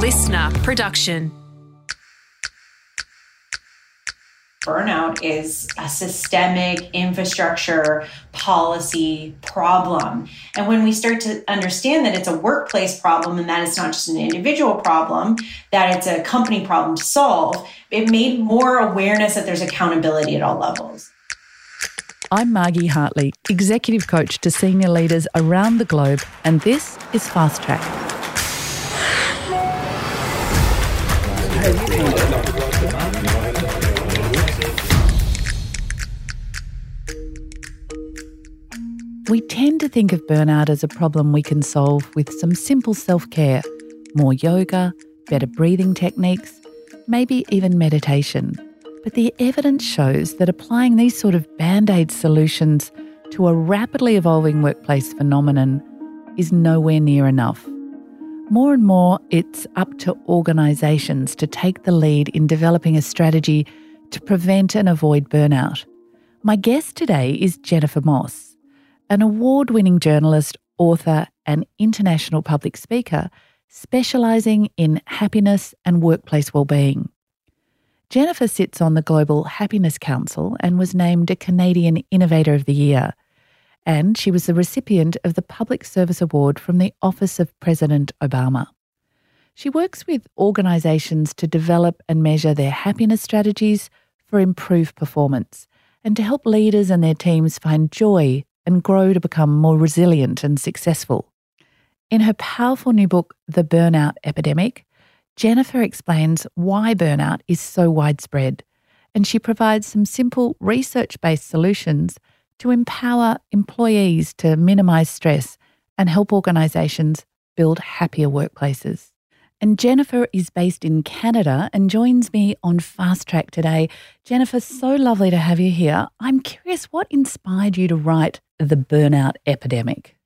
listener production. Burnout is a systemic infrastructure policy problem. And when we start to understand that it's a workplace problem and that it's not just an individual problem, that it's a company problem to solve, it made more awareness that there's accountability at all levels. I'm Margie Hartley, executive coach to senior leaders around the globe, and this is Fast Track. We tend to think of burnout as a problem we can solve with some simple self care, more yoga, better breathing techniques, maybe even meditation. But the evidence shows that applying these sort of band aid solutions to a rapidly evolving workplace phenomenon is nowhere near enough. More and more, it's up to organisations to take the lead in developing a strategy to prevent and avoid burnout. My guest today is Jennifer Moss, an award winning journalist, author, and international public speaker specialising in happiness and workplace well-being. Jennifer sits on the Global Happiness Council and was named a Canadian Innovator of the Year. And she was the recipient of the Public Service Award from the Office of President Obama. She works with organisations to develop and measure their happiness strategies for improved performance and to help leaders and their teams find joy and grow to become more resilient and successful. In her powerful new book, The Burnout Epidemic, Jennifer explains why burnout is so widespread, and she provides some simple research based solutions to empower employees to minimise stress and help organisations build happier workplaces. And Jennifer is based in Canada and joins me on Fast Track today. Jennifer, so lovely to have you here. I'm curious, what inspired you to write The Burnout Epidemic?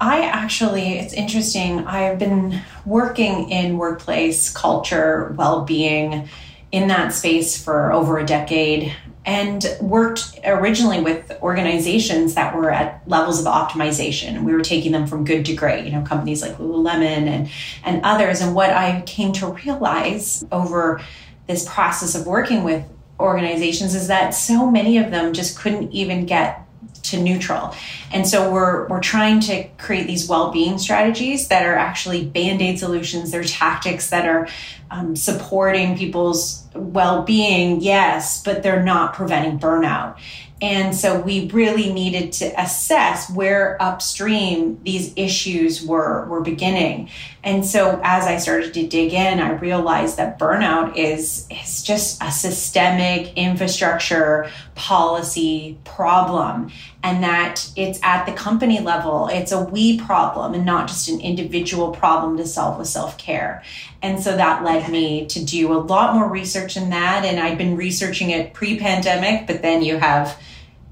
I actually, it's interesting. I've been working in workplace culture, well being in that space for over a decade and worked originally with organizations that were at levels of optimization. We were taking them from good to great, you know, companies like Lululemon and, and others. And what I came to realize over this process of working with organizations is that so many of them just couldn't even get to neutral. And so we're we're trying to create these well-being strategies that are actually band-aid solutions. They're tactics that are um, supporting people's well-being, yes, but they're not preventing burnout. And so we really needed to assess where upstream these issues were, were beginning. And so as I started to dig in, I realized that burnout is, is just a systemic infrastructure policy problem and that it's at the company level. It's a we problem and not just an individual problem to solve with self care. And so that led me to do a lot more research in that. And I'd been researching it pre pandemic, but then you have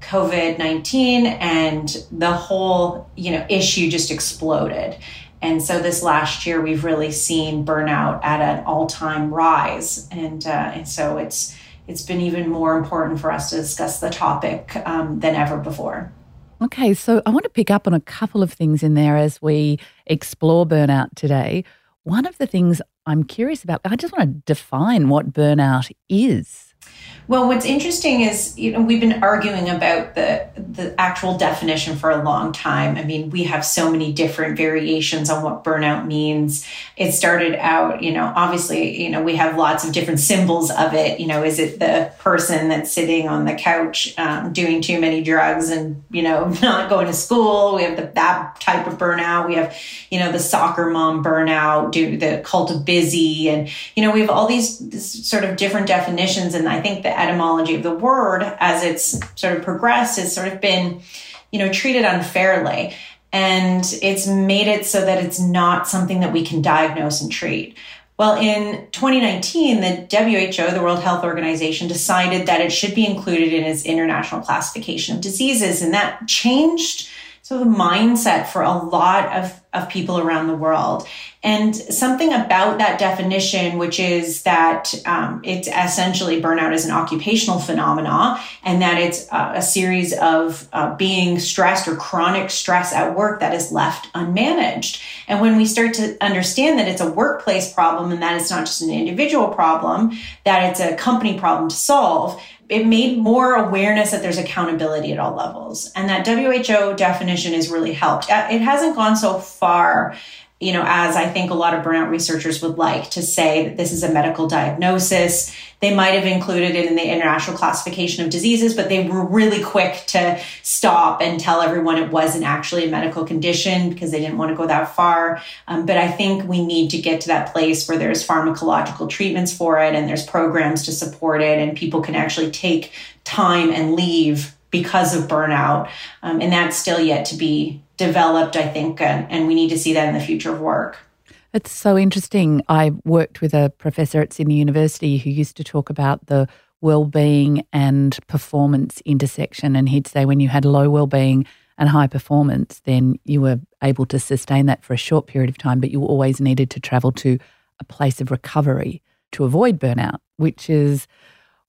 COVID 19 and the whole, you know, issue just exploded. And so this last year, we've really seen burnout at an all-time rise, and uh, and so it's it's been even more important for us to discuss the topic um, than ever before. Okay, so I want to pick up on a couple of things in there as we explore burnout today. One of the things I'm curious about, I just want to define what burnout is. Well, what's interesting is, you know, we've been arguing about the the actual definition for a long time. I mean, we have so many different variations on what burnout means. It started out, you know, obviously, you know, we have lots of different symbols of it. You know, is it the person that's sitting on the couch um, doing too many drugs and you know not going to school? We have the that type of burnout. We have, you know, the soccer mom burnout, do the cult of busy, and you know, we have all these sort of different definitions. And I think that etymology of the word as it's sort of progressed has sort of been, you know, treated unfairly. And it's made it so that it's not something that we can diagnose and treat. Well, in 2019, the WHO, the World Health Organization, decided that it should be included in its international classification of diseases. And that changed sort of the mindset for a lot of, of people around the world. And something about that definition, which is that um, it's essentially burnout is an occupational phenomena and that it's uh, a series of uh, being stressed or chronic stress at work that is left unmanaged. And when we start to understand that it's a workplace problem and that it's not just an individual problem, that it's a company problem to solve, it made more awareness that there's accountability at all levels. And that WHO definition has really helped. Uh, it hasn't gone so far you know, as I think a lot of burnout researchers would like to say that this is a medical diagnosis. They might have included it in the International Classification of Diseases, but they were really quick to stop and tell everyone it wasn't actually a medical condition because they didn't want to go that far. Um, but I think we need to get to that place where there's pharmacological treatments for it and there's programs to support it and people can actually take time and leave because of burnout. Um, and that's still yet to be developed, I think, and, and we need to see that in the future of work. It's so interesting. I worked with a professor at Sydney University who used to talk about the well-being and performance intersection and he'd say when you had low well-being and high performance then you were able to sustain that for a short period of time but you always needed to travel to a place of recovery to avoid burnout which is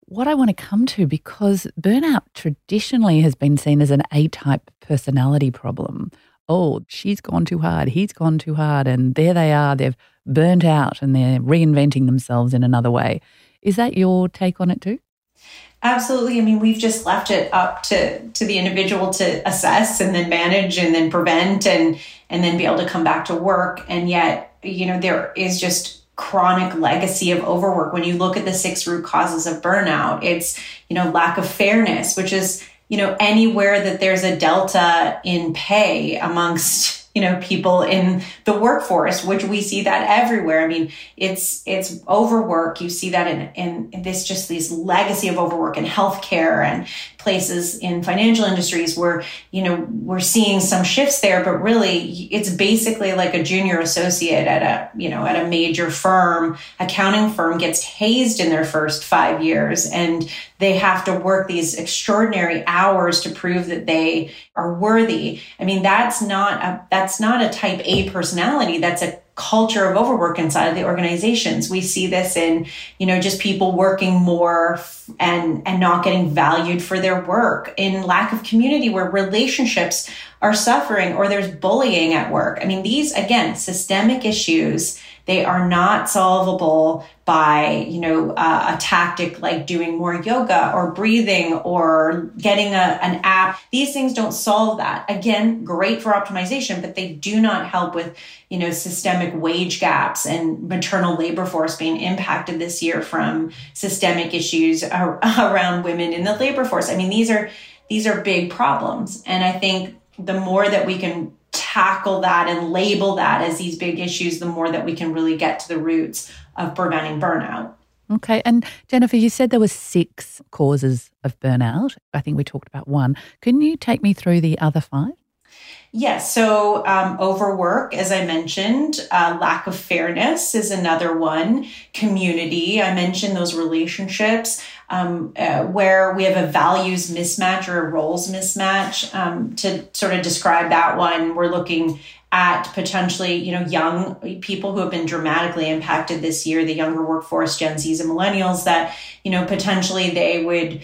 what I want to come to because burnout traditionally has been seen as an A type personality problem. Oh, she's gone too hard, he's gone too hard, and there they are, they've burnt out and they're reinventing themselves in another way. Is that your take on it too? Absolutely. I mean, we've just left it up to to the individual to assess and then manage and then prevent and and then be able to come back to work. And yet, you know, there is just chronic legacy of overwork. When you look at the six root causes of burnout it's you know lack of fairness which is you know anywhere that there's a delta in pay amongst you know people in the workforce which we see that everywhere. I mean it's it's overwork. You see that in in this just this legacy of overwork in healthcare and places in financial industries where you know we're seeing some shifts there but really it's basically like a junior associate at a you know at a major firm accounting firm gets hazed in their first 5 years and they have to work these extraordinary hours to prove that they are worthy. I mean that's not a that's not a type a personality. That's a culture of overwork inside of the organizations. We see this in you know just people working more and and not getting valued for their work in lack of community where relationships are suffering or there's bullying at work. I mean these again systemic issues they are not solvable by, you know, uh, a tactic like doing more yoga or breathing or getting a, an app. These things don't solve that. Again, great for optimization, but they do not help with, you know, systemic wage gaps and maternal labor force being impacted this year from systemic issues around women in the labor force. I mean, these are, these are big problems. And I think the more that we can tackle that and label that as these big issues, the more that we can really get to the roots of preventing burnout. Okay. And Jennifer, you said there were six causes of burnout. I think we talked about one. Can you take me through the other five? Yes. So, um, overwork, as I mentioned, uh, lack of fairness is another one. Community, I mentioned those relationships um, uh, where we have a values mismatch or a roles mismatch. Um, to sort of describe that one, we're looking at potentially, you know, young people who have been dramatically impacted this year, the younger workforce, Gen Zs and millennials, that, you know, potentially they would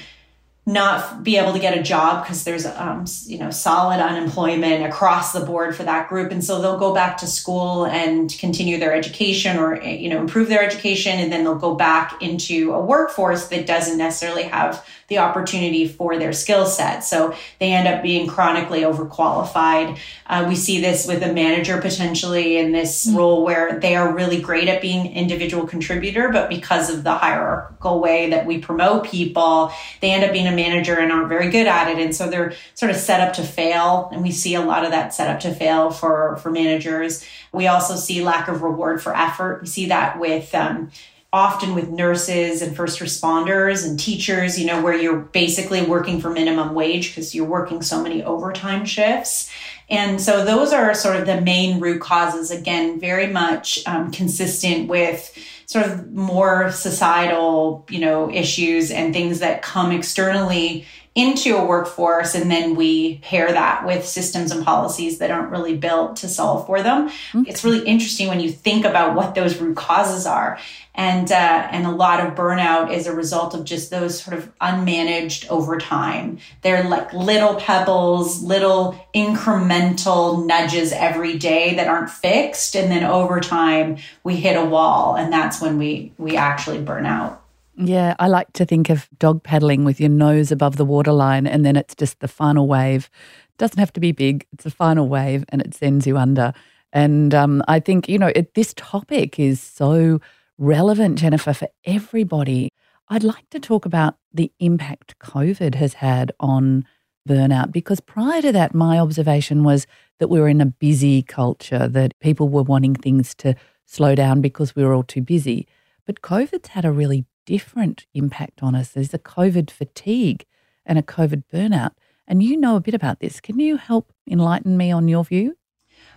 not be able to get a job because there's um, you know solid unemployment across the board for that group. And so they'll go back to school and continue their education or you know improve their education and then they'll go back into a workforce that doesn't necessarily have the opportunity for their skill set. So they end up being chronically overqualified. Uh, we see this with a manager potentially in this mm-hmm. role where they are really great at being individual contributor, but because of the hierarchical way that we promote people, they end up being a manager and aren't very good at it. And so they're sort of set up to fail. And we see a lot of that set up to fail for, for managers. We also see lack of reward for effort. We see that with um, often with nurses and first responders and teachers, you know, where you're basically working for minimum wage because you're working so many overtime shifts. And so those are sort of the main root causes, again, very much um, consistent with sort of more societal, you know, issues and things that come externally into a workforce and then we pair that with systems and policies that aren't really built to solve for them. Okay. It's really interesting when you think about what those root causes are. And, uh, and a lot of burnout is a result of just those sort of unmanaged over time They're like little pebbles, little incremental nudges every day that aren't fixed. And then over time we hit a wall and that's when we, we actually burn out. Yeah, I like to think of dog paddling with your nose above the waterline and then it's just the final wave. It doesn't have to be big, it's a final wave and it sends you under. And um, I think, you know, it, this topic is so relevant, Jennifer, for everybody. I'd like to talk about the impact COVID has had on burnout because prior to that, my observation was that we were in a busy culture, that people were wanting things to slow down because we were all too busy. But COVID's had a really different impact on us. There's a COVID fatigue and a COVID burnout. And you know a bit about this. Can you help enlighten me on your view?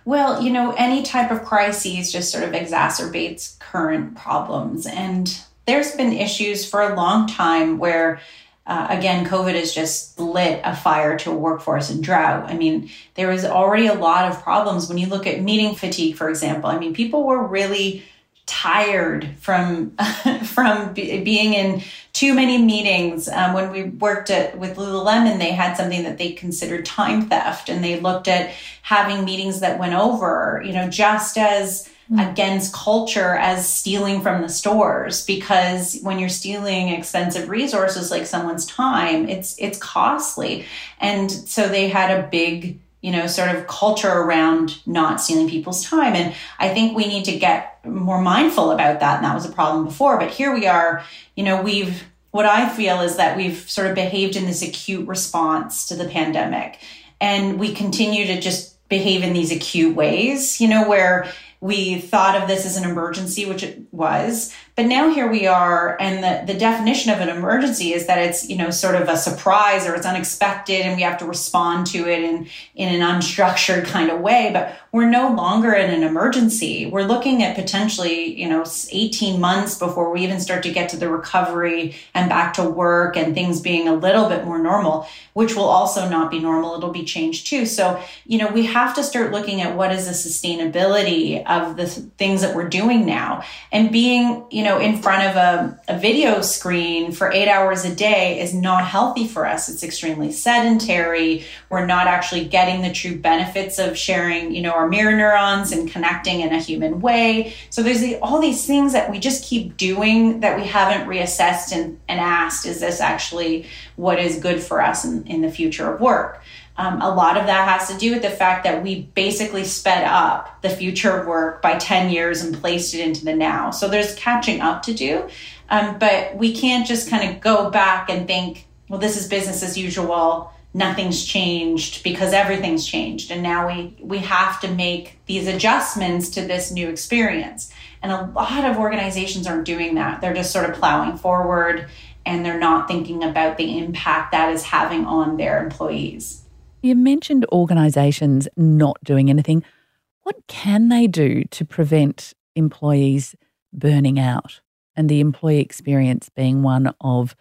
Well, you know, any type of crises just sort of exacerbates current problems. And there's been issues for a long time where, uh, again, COVID has just lit a fire to a workforce in drought. I mean, there was already a lot of problems when you look at meeting fatigue, for example. I mean, people were really tired from from being in too many meetings. Um, when we worked at with Lululemon, they had something that they considered time theft, and they looked at having meetings that went over. You know, just as mm. against culture as stealing from the stores because when you're stealing expensive resources like someone's time it's it's costly and so they had a big you know, sort of culture around not stealing people's time. And I think we need to get more mindful about that. And that was a problem before. But here we are, you know, we've, what I feel is that we've sort of behaved in this acute response to the pandemic. And we continue to just behave in these acute ways, you know, where we thought of this as an emergency, which it was, but now here we are, and the, the definition of an emergency is that it's, you know, sort of a surprise or it's unexpected and we have to respond to it in, in an unstructured kind of way. But we're no longer in an emergency. We're looking at potentially, you know, 18 months before we even start to get to the recovery and back to work and things being a little bit more normal, which will also not be normal. It'll be changed too. So, you know, we have to start looking at what is the sustainability of the things that we're doing now and being, you know, know, in front of a, a video screen for eight hours a day is not healthy for us. It's extremely sedentary. We're not actually getting the true benefits of sharing, you know, our mirror neurons and connecting in a human way. So there's the, all these things that we just keep doing that we haven't reassessed and, and asked, is this actually what is good for us in, in the future of work? Um, a lot of that has to do with the fact that we basically sped up the future of work by 10 years and placed it into the now. So there's catching up to do. Um, but we can't just kind of go back and think, well, this is business as usual. Nothing's changed because everything's changed. And now we, we have to make these adjustments to this new experience. And a lot of organizations aren't doing that. They're just sort of plowing forward and they're not thinking about the impact that is having on their employees. You mentioned organisations not doing anything. What can they do to prevent employees burning out and the employee experience being one of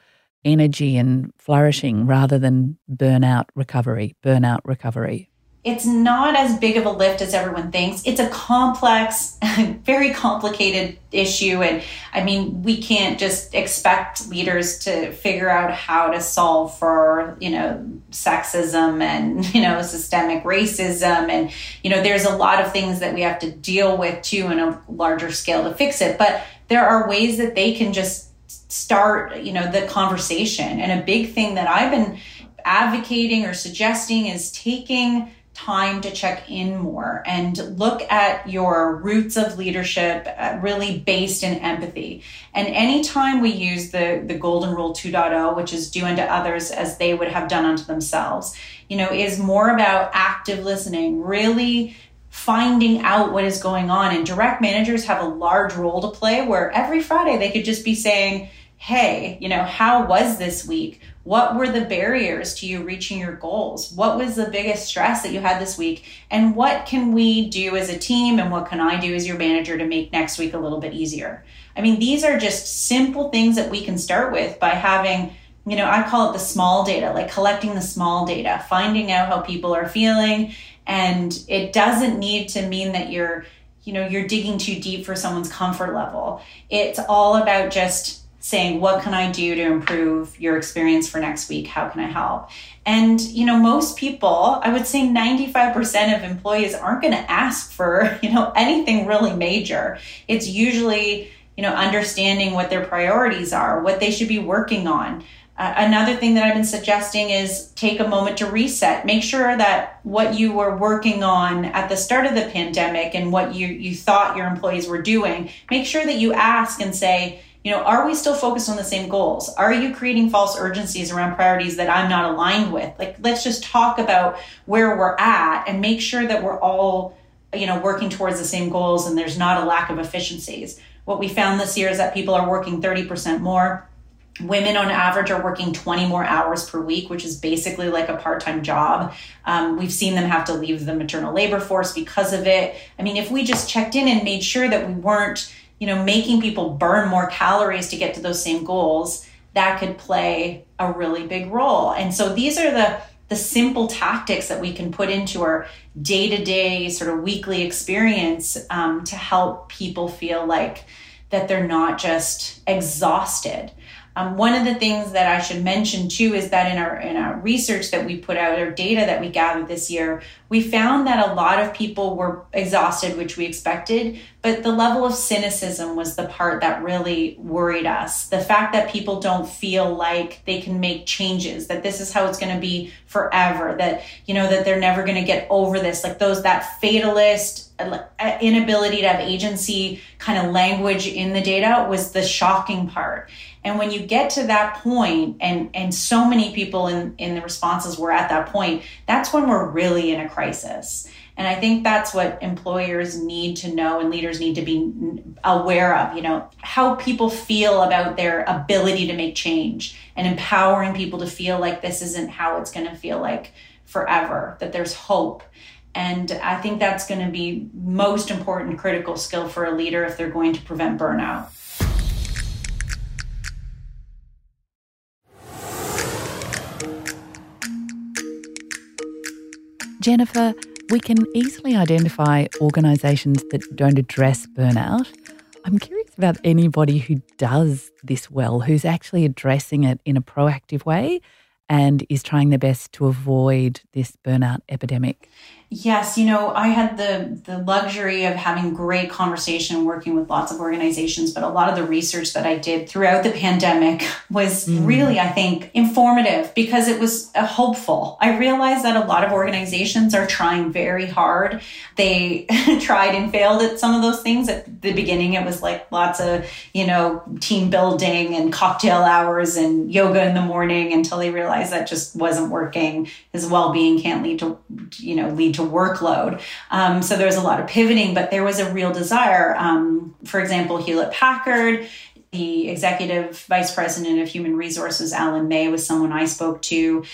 energy and flourishing rather than burnout recovery, burnout recovery? It's not as big of a lift as everyone thinks. It's a complex, very complicated issue. And I mean, we can't just expect leaders to figure out how to solve for, you know, sexism and, you know, systemic racism. And, you know, there's a lot of things that we have to deal with too in a larger scale to fix it. But there are ways that they can just start, you know, the conversation. And a big thing that I've been advocating or suggesting is taking time to check in more and look at your roots of leadership uh, really based in empathy. And anytime we use the, the golden rule 2.0, which is do unto others as they would have done unto themselves, you know, is more about active listening, really finding out what is going on. And direct managers have a large role to play where every Friday they could just be saying, Hey, you know, how was this week? What were the barriers to you reaching your goals? What was the biggest stress that you had this week? And what can we do as a team? And what can I do as your manager to make next week a little bit easier? I mean, these are just simple things that we can start with by having you know, I call it the small data, like collecting the small data, finding out how people are feeling. And it doesn't need to mean that you're, you know, you're digging too deep for someone's comfort level. It's all about just saying, what can I do to improve your experience for next week? How can I help? And, you know, most people, I would say 95% of employees aren't going to ask for, you know, anything really major. It's usually, you know, understanding what their priorities are, what they should be working on. Uh, another thing that I've been suggesting is take a moment to reset. Make sure that what you were working on at the start of the pandemic and what you, you thought your employees were doing, make sure that you ask and say, you know, are we still focused on the same goals? Are you creating false urgencies around priorities that I'm not aligned with? Like, let's just talk about where we're at and make sure that we're all, you know, working towards the same goals and there's not a lack of efficiencies. What we found this year is that people are working 30% more. Women on average are working 20 more hours per week, which is basically like a part time job. Um, we've seen them have to leave the maternal labor force because of it. I mean, if we just checked in and made sure that we weren't you know, making people burn more calories to get to those same goals, that could play a really big role. And so these are the the simple tactics that we can put into our day-to-day sort of weekly experience um, to help people feel like that they're not just exhausted um, one of the things that I should mention too is that in our in our research that we put out, our data that we gathered this year, we found that a lot of people were exhausted, which we expected, but the level of cynicism was the part that really worried us. The fact that people don't feel like they can make changes, that this is how it's going to be forever, that you know that they're never going to get over this, like those that fatalist uh, inability to have agency kind of language in the data was the shocking part and when you get to that point, and and so many people in in the responses were at that point, that's when we're really in a crisis. And I think that's what employers need to know and leaders need to be aware of, you know, how people feel about their ability to make change and empowering people to feel like this isn't how it's going to feel like forever, that there's hope. And I think that's going to be most important critical skill for a leader if they're going to prevent burnout. Jennifer, we can easily identify organisations that don't address burnout. I'm curious about anybody who does this well, who's actually addressing it in a proactive way and is trying their best to avoid this burnout epidemic. Yes, you know, I had the the luxury of having great conversation working with lots of organizations, but a lot of the research that I did throughout the pandemic was mm. really, I think, informative because it was uh, hopeful. I realized that a lot of organizations are trying very hard. They tried and failed at some of those things. At the beginning, it was like lots of, you know, team building and cocktail hours and yoga in the morning until they realized that just wasn't working. His well-being can't lead to, you know, lead to workload. Um, so there was a lot of pivoting, but there was a real desire. Um, for example, Hewlett Packard, the executive vice president of human resources, Alan May, was someone I spoke to.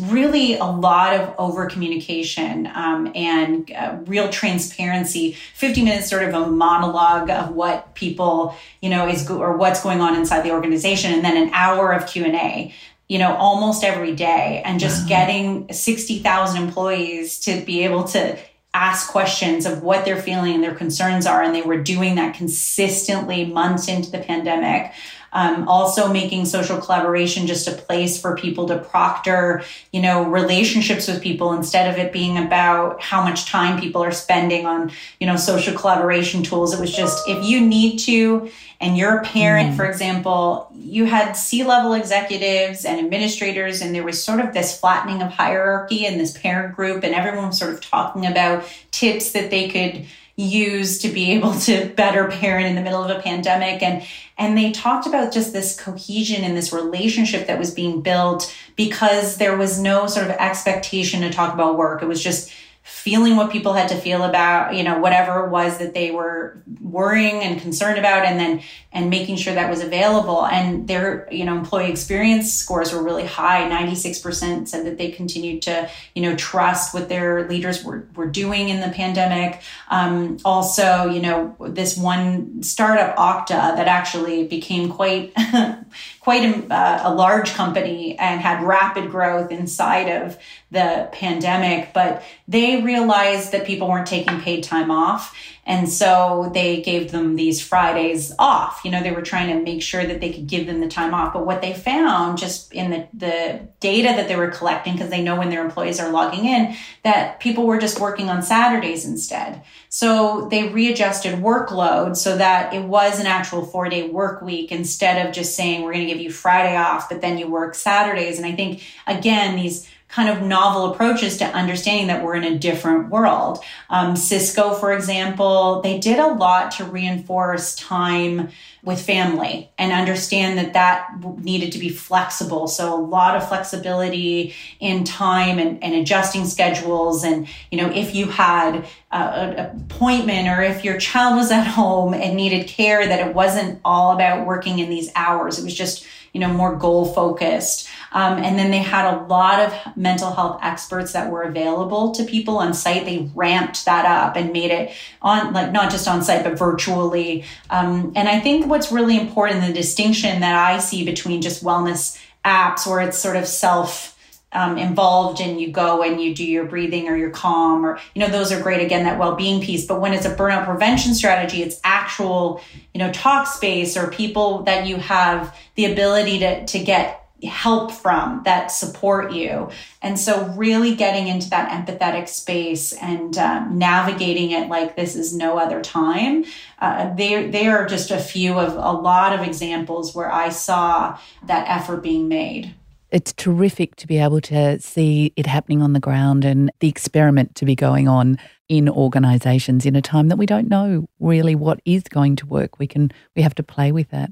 Really, a lot of over communication um, and uh, real transparency. Fifty minutes, sort of a monologue of what people, you know, is go- or what's going on inside the organization, and then an hour of Q and A you know, almost every day and just wow. getting 60,000 employees to be able to ask questions of what they're feeling and their concerns are. And they were doing that consistently months into the pandemic. Um, also making social collaboration just a place for people to proctor, you know, relationships with people instead of it being about how much time people are spending on, you know, social collaboration tools. It was just if you need to and you're a parent, mm. for example, you had C level executives and administrators, and there was sort of this flattening of hierarchy in this parent group, and everyone was sort of talking about tips that they could use to be able to better parent in the middle of a pandemic. And and they talked about just this cohesion and this relationship that was being built because there was no sort of expectation to talk about work. It was just feeling what people had to feel about you know whatever it was that they were worrying and concerned about and then and making sure that was available. And their you know employee experience scores were really high. 96% said that they continued to you know trust what their leaders were, were doing in the pandemic. Um, also you know this one startup Okta that actually became quite quite a, uh, a large company and had rapid growth inside of the pandemic, but they realized that people weren't taking paid time off. And so they gave them these Fridays off. You know, they were trying to make sure that they could give them the time off. But what they found just in the, the data that they were collecting, because they know when their employees are logging in, that people were just working on Saturdays instead. So they readjusted workload so that it was an actual four day work week instead of just saying, we're going to give you Friday off, but then you work Saturdays. And I think, again, these kind of novel approaches to understanding that we're in a different world. Um, Cisco, for example, they did a lot to reinforce time with family and understand that that needed to be flexible. So a lot of flexibility in time and, and adjusting schedules. And, you know, if you had an appointment or if your child was at home and needed care, that it wasn't all about working in these hours. It was just, you know, more goal focused. Um, and then they had a lot of mental health experts that were available to people on site. They ramped that up and made it on, like, not just on site, but virtually. Um, and I think what's really important, the distinction that I see between just wellness apps where it's sort of self um, involved and you go and you do your breathing or your calm or you know those are great again that well-being piece but when it's a burnout prevention strategy it's actual you know talk space or people that you have the ability to to get help from that support you. And so, really getting into that empathetic space and um, navigating it like this is no other time. Uh, they, they are just a few of a lot of examples where I saw that effort being made. It's terrific to be able to see it happening on the ground and the experiment to be going on in organizations in a time that we don't know really what is going to work. We can we have to play with that.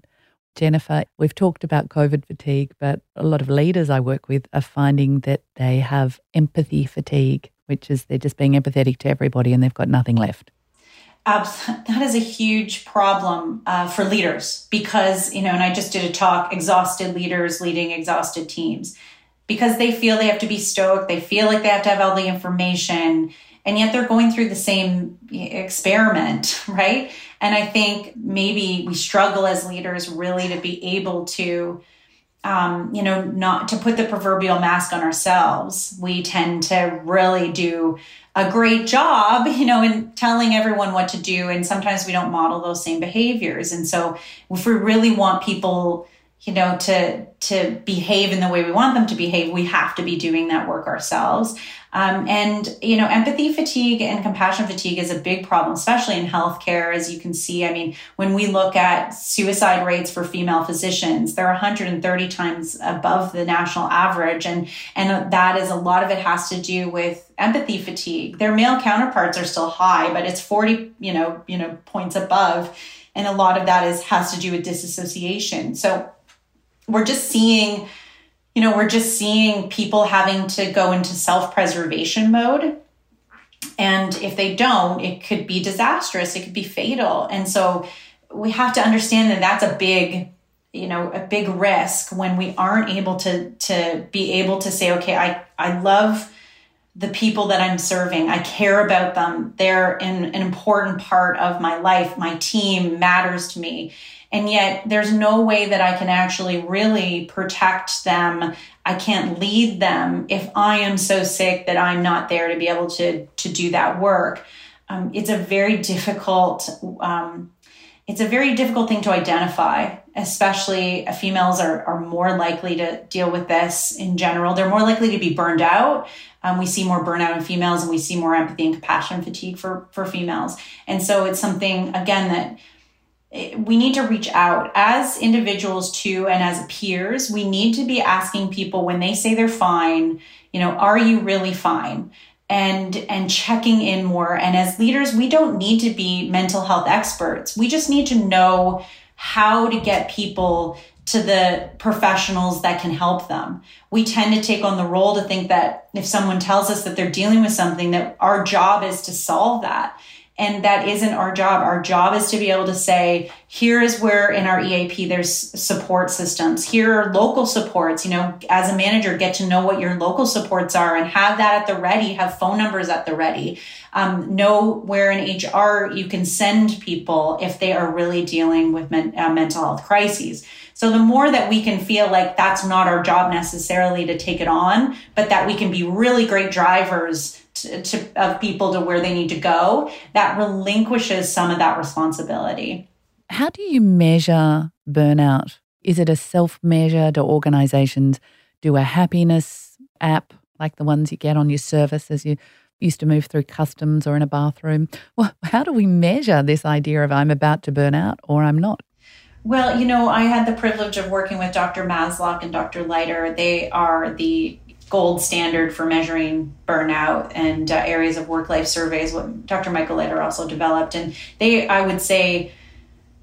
Jennifer, we've talked about COVID fatigue, but a lot of leaders I work with are finding that they have empathy fatigue, which is they're just being empathetic to everybody and they've got nothing left. Absolutely. that is a huge problem uh, for leaders because, you know, and I just did a talk, exhausted leaders leading exhausted teams, because they feel they have to be stoic, they feel like they have to have all the information, and yet they're going through the same experiment, right? And I think maybe we struggle as leaders really to be able to, um, you know, not to put the proverbial mask on ourselves. We tend to really do a great job, you know, in telling everyone what to do. And sometimes we don't model those same behaviors. And so if we really want people, you know, to to behave in the way we want them to behave, we have to be doing that work ourselves. Um, and, you know, empathy fatigue and compassion fatigue is a big problem, especially in healthcare. As you can see, I mean, when we look at suicide rates for female physicians, they're 130 times above the national average. And, and that is a lot of it has to do with empathy fatigue. Their male counterparts are still high, but it's 40, you know, you know, points above. And a lot of that is has to do with disassociation. So we're just seeing you know, we're just seeing people having to go into self preservation mode. And if they don't, it could be disastrous, it could be fatal. And so we have to understand that that's a big you know a big risk when we aren't able to to be able to say okay i i love the people that i'm serving. I care about them. They're an, an important part of my life. My team matters to me and yet there's no way that I can actually really protect them. I can't lead them if I am so sick that I'm not there to be able to, to do that work. Um, it's a very difficult, um, it's a very difficult thing to identify, especially females are, are more likely to deal with this in general. They're more likely to be burned out. Um, we see more burnout in females and we see more empathy and compassion fatigue for, for females. And so it's something, again, that we need to reach out as individuals too and as peers we need to be asking people when they say they're fine you know are you really fine and and checking in more and as leaders we don't need to be mental health experts we just need to know how to get people to the professionals that can help them. We tend to take on the role to think that if someone tells us that they're dealing with something that our job is to solve that. And that isn't our job. Our job is to be able to say, here is where in our EAP there's support systems. Here are local supports. You know, as a manager, get to know what your local supports are and have that at the ready, have phone numbers at the ready. Um, know where in HR you can send people if they are really dealing with men, uh, mental health crises. So the more that we can feel like that's not our job necessarily to take it on, but that we can be really great drivers to, to, of people to where they need to go, that relinquishes some of that responsibility. How do you measure burnout? Is it a self measure? Do organizations do a happiness app like the ones you get on your service as you used to move through customs or in a bathroom? Well, how do we measure this idea of I'm about to burn out or I'm not? Well, you know, I had the privilege of working with Dr. Maslach and Dr. Leiter. They are the gold standard for measuring burnout and uh, areas of work life surveys, what Dr. Michael Leiter also developed. And they, I would say,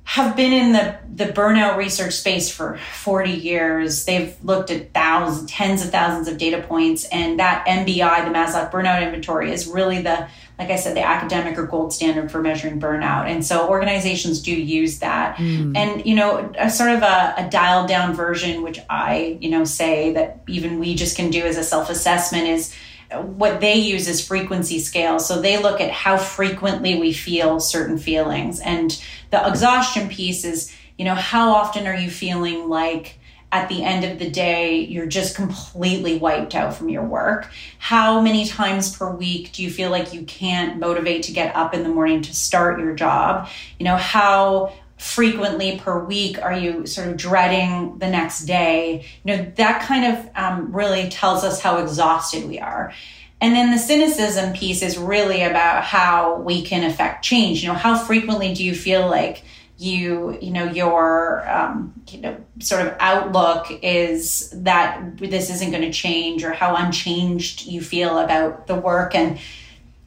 have been in the, the burnout research space for 40 years. They've looked at thousands, tens of thousands of data points, and that MBI, the Maslach Burnout Inventory, is really the, like I said, the academic or gold standard for measuring burnout. And so organizations do use that. Mm. And, you know, a sort of a, a dialed down version, which I, you know, say that even we just can do as a self assessment is what they use is frequency scale. So they look at how frequently we feel certain feelings. And the exhaustion piece is, you know, how often are you feeling like at the end of the day, you're just completely wiped out from your work? How many times per week do you feel like you can't motivate to get up in the morning to start your job? You know, how frequently per week are you sort of dreading the next day you know that kind of um, really tells us how exhausted we are and then the cynicism piece is really about how we can affect change you know how frequently do you feel like you you know your um, you know sort of outlook is that this isn't going to change or how unchanged you feel about the work and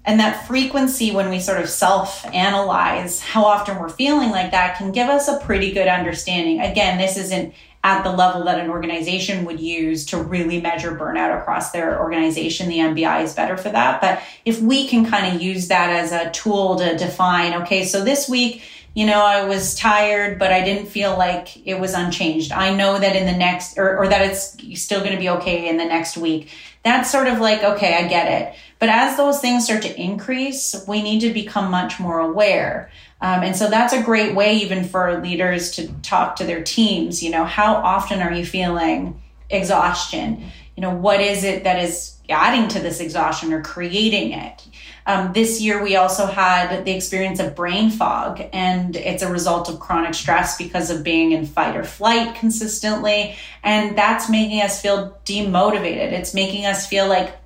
and that frequency, when we sort of self analyze how often we're feeling like that, can give us a pretty good understanding. Again, this isn't at the level that an organization would use to really measure burnout across their organization. The MBI is better for that. But if we can kind of use that as a tool to define, okay, so this week, you know, I was tired, but I didn't feel like it was unchanged. I know that in the next, or, or that it's still going to be okay in the next week. That's sort of like, okay, I get it. But as those things start to increase, we need to become much more aware. Um, and so that's a great way, even for leaders, to talk to their teams. You know, how often are you feeling exhaustion? You know, what is it that is adding to this exhaustion or creating it? Um, this year, we also had the experience of brain fog, and it's a result of chronic stress because of being in fight or flight consistently. And that's making us feel demotivated. It's making us feel like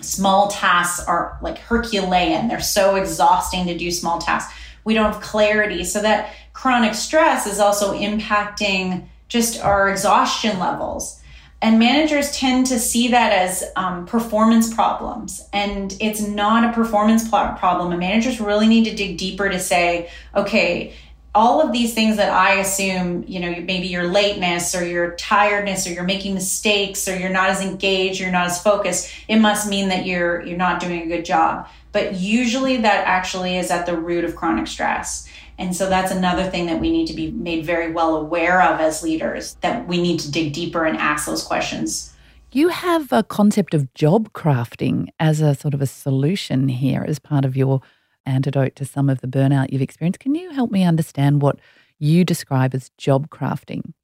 small tasks are like Herculean. They're so exhausting to do small tasks. We don't have clarity. So that chronic stress is also impacting just our exhaustion levels. And managers tend to see that as um, performance problems. And it's not a performance problem. And managers really need to dig deeper to say, okay, all of these things that I assume, you know, maybe your lateness or your tiredness or you're making mistakes or you're not as engaged, you're not as focused, it must mean that you're you're not doing a good job. But usually that actually is at the root of chronic stress. And so that's another thing that we need to be made very well aware of as leaders that we need to dig deeper and ask those questions. You have a concept of job crafting as a sort of a solution here as part of your antidote to some of the burnout you've experienced. Can you help me understand what you describe as job crafting?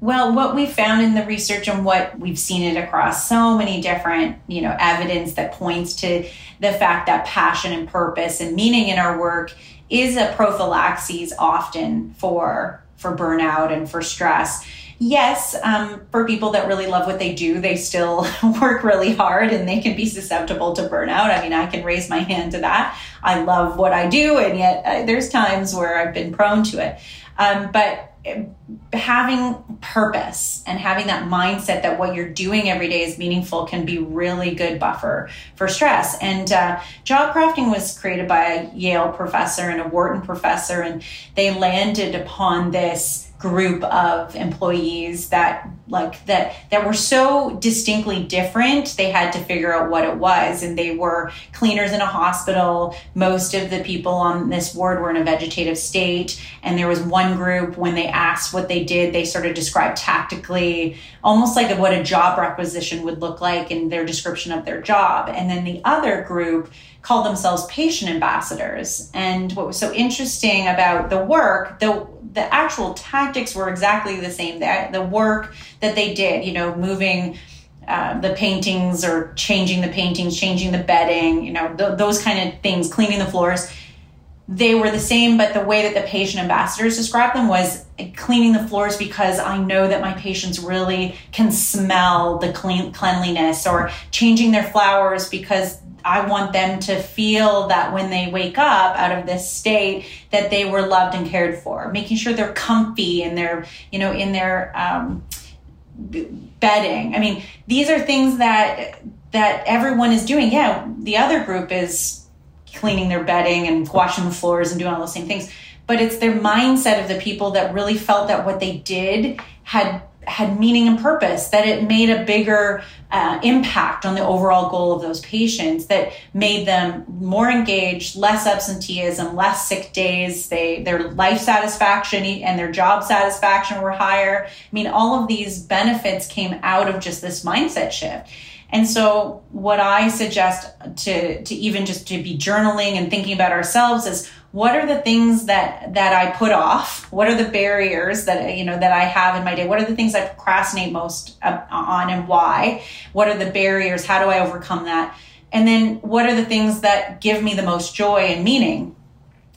Well, what we found in the research and what we've seen it across so many different, you know, evidence that points to the fact that passion and purpose and meaning in our work is a prophylaxis often for for burnout and for stress yes, um, for people that really love what they do, they still work really hard and they can be susceptible to burnout. I mean, I can raise my hand to that. I love what I do, and yet uh, there's times where I've been prone to it. Um, but having purpose and having that mindset that what you're doing every day is meaningful can be really good buffer for stress. And uh, job crafting was created by a Yale professor and a Wharton professor, and they landed upon this group of employees that like that that were so distinctly different they had to figure out what it was. And they were cleaners in a hospital. Most of the people on this ward were in a vegetative state. And there was one group when they asked what they did they sort of described tactically almost like what a job requisition would look like in their description of their job. And then the other group called themselves patient ambassadors. And what was so interesting about the work the the actual tactics were exactly the same. The, the work that they did, you know, moving uh, the paintings or changing the paintings, changing the bedding, you know, th- those kind of things, cleaning the floors. They were the same, but the way that the patient ambassadors described them was cleaning the floors because I know that my patients really can smell the clean cleanliness, or changing their flowers because I want them to feel that when they wake up out of this state that they were loved and cared for, making sure they're comfy and they're, you know, in their um, bedding. I mean, these are things that that everyone is doing. Yeah, the other group is cleaning their bedding and washing the floors and doing all those same things. But it's their mindset of the people that really felt that what they did had had meaning and purpose, that it made a bigger uh, impact on the overall goal of those patients, that made them more engaged, less absenteeism, less sick days. They their life satisfaction and their job satisfaction were higher. I mean, all of these benefits came out of just this mindset shift. And so what I suggest to to even just to be journaling and thinking about ourselves is what are the things that that I put off? What are the barriers that you know that I have in my day? What are the things I procrastinate most um, on and why? What are the barriers? How do I overcome that? And then what are the things that give me the most joy and meaning?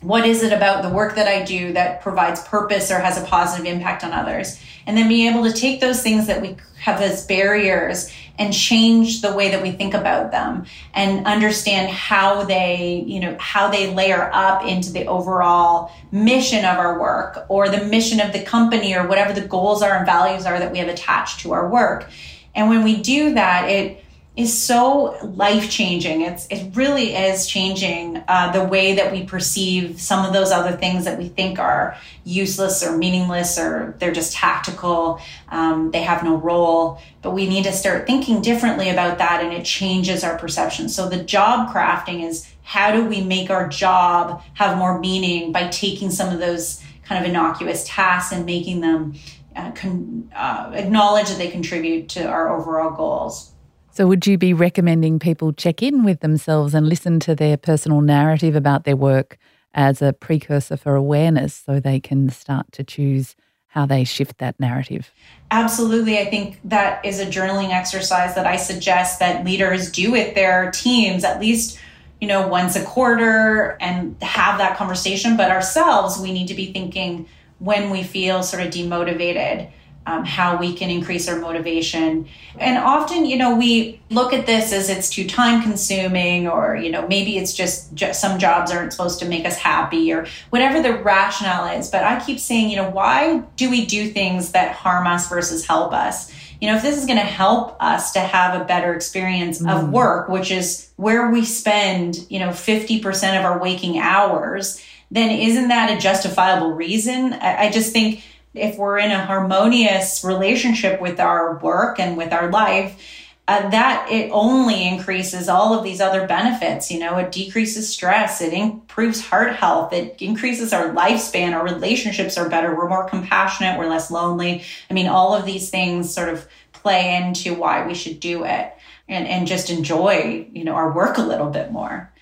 What is it about the work that I do that provides purpose or has a positive impact on others? And then being able to take those things that we have as barriers and change the way that we think about them and understand how they, you know, how they layer up into the overall mission of our work or the mission of the company or whatever the goals are and values are that we have attached to our work. And when we do that, it is so life changing. It's it really is changing uh, the way that we perceive some of those other things that we think are useless or meaningless or they're just tactical. Um, they have no role. But we need to start thinking differently about that, and it changes our perception. So the job crafting is how do we make our job have more meaning by taking some of those kind of innocuous tasks and making them uh, con- uh, acknowledge that they contribute to our overall goals. So, would you be recommending people check in with themselves and listen to their personal narrative about their work as a precursor for awareness so they can start to choose how they shift that narrative? Absolutely. I think that is a journaling exercise that I suggest that leaders do with their teams at least you know once a quarter and have that conversation but ourselves we need to be thinking when we feel sort of demotivated um, how we can increase our motivation. And often, you know, we look at this as it's too time consuming, or, you know, maybe it's just, just some jobs aren't supposed to make us happy, or whatever the rationale is. But I keep saying, you know, why do we do things that harm us versus help us? You know, if this is going to help us to have a better experience mm. of work, which is where we spend, you know, 50% of our waking hours, then isn't that a justifiable reason? I, I just think if we're in a harmonious relationship with our work and with our life, uh, that it only increases all of these other benefits. You know, it decreases stress, it improves heart health, it increases our lifespan, our relationships are better, we're more compassionate, we're less lonely. I mean, all of these things sort of play into why we should do it and, and just enjoy, you know, our work a little bit more.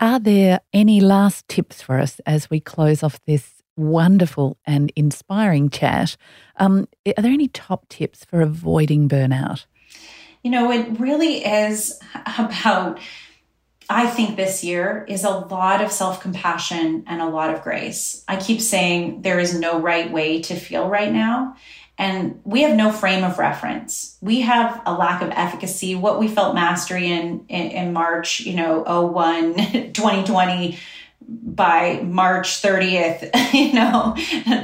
Are there any last tips for us as we close off this wonderful and inspiring chat. Um, are there any top tips for avoiding burnout? You know, it really is about, I think this year is a lot of self compassion and a lot of grace. I keep saying there is no right way to feel right now. And we have no frame of reference. We have a lack of efficacy. What we felt mastery in, in, in March, you know, 01, 2020 by March 30th, you know,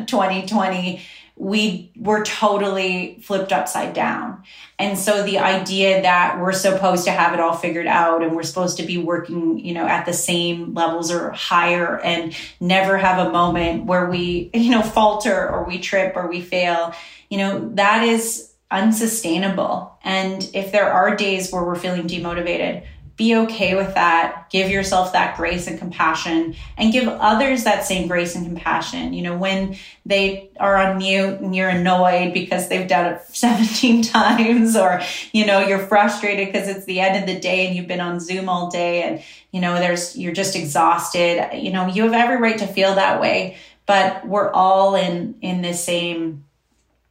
2020, we were totally flipped upside down. And so the idea that we're supposed to have it all figured out and we're supposed to be working, you know, at the same levels or higher and never have a moment where we, you know, falter or we trip or we fail, you know, that is unsustainable. And if there are days where we're feeling demotivated, be okay with that. Give yourself that grace and compassion and give others that same grace and compassion. You know, when they are on mute and you're annoyed because they've done it 17 times or, you know, you're frustrated because it's the end of the day and you've been on Zoom all day and, you know, there's, you're just exhausted. You know, you have every right to feel that way. but we're all in in the same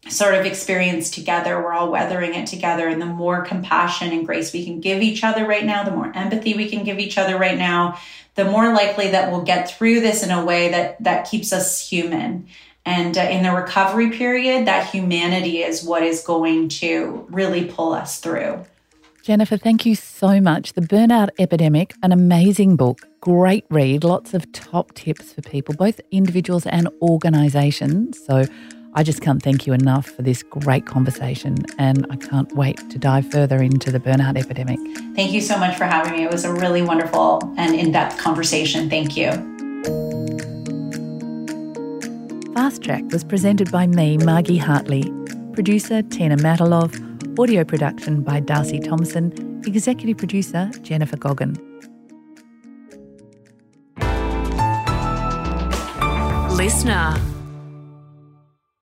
sort of experience together. We're all weathering it together. And the more compassion and grace we can give each other right now, the more empathy we can give each other right now, the more likely that we'll get through this in a way that that keeps us human. And uh, in the recovery period, that humanity is what is going to really pull us through. Jennifer, thank you so much. The Burnout Epidemic, an amazing book, great read, lots of top tips for people, both individuals and organizations. So I just can't thank you enough for this great conversation, and I can't wait to dive further into the burnout epidemic. Thank you so much for having me. It was a really wonderful and in depth conversation. Thank you. Fast Track was presented by me, Margie Hartley, producer Tina Matalov, audio production by Darcy Thompson, executive producer Jennifer Goggin. Listener.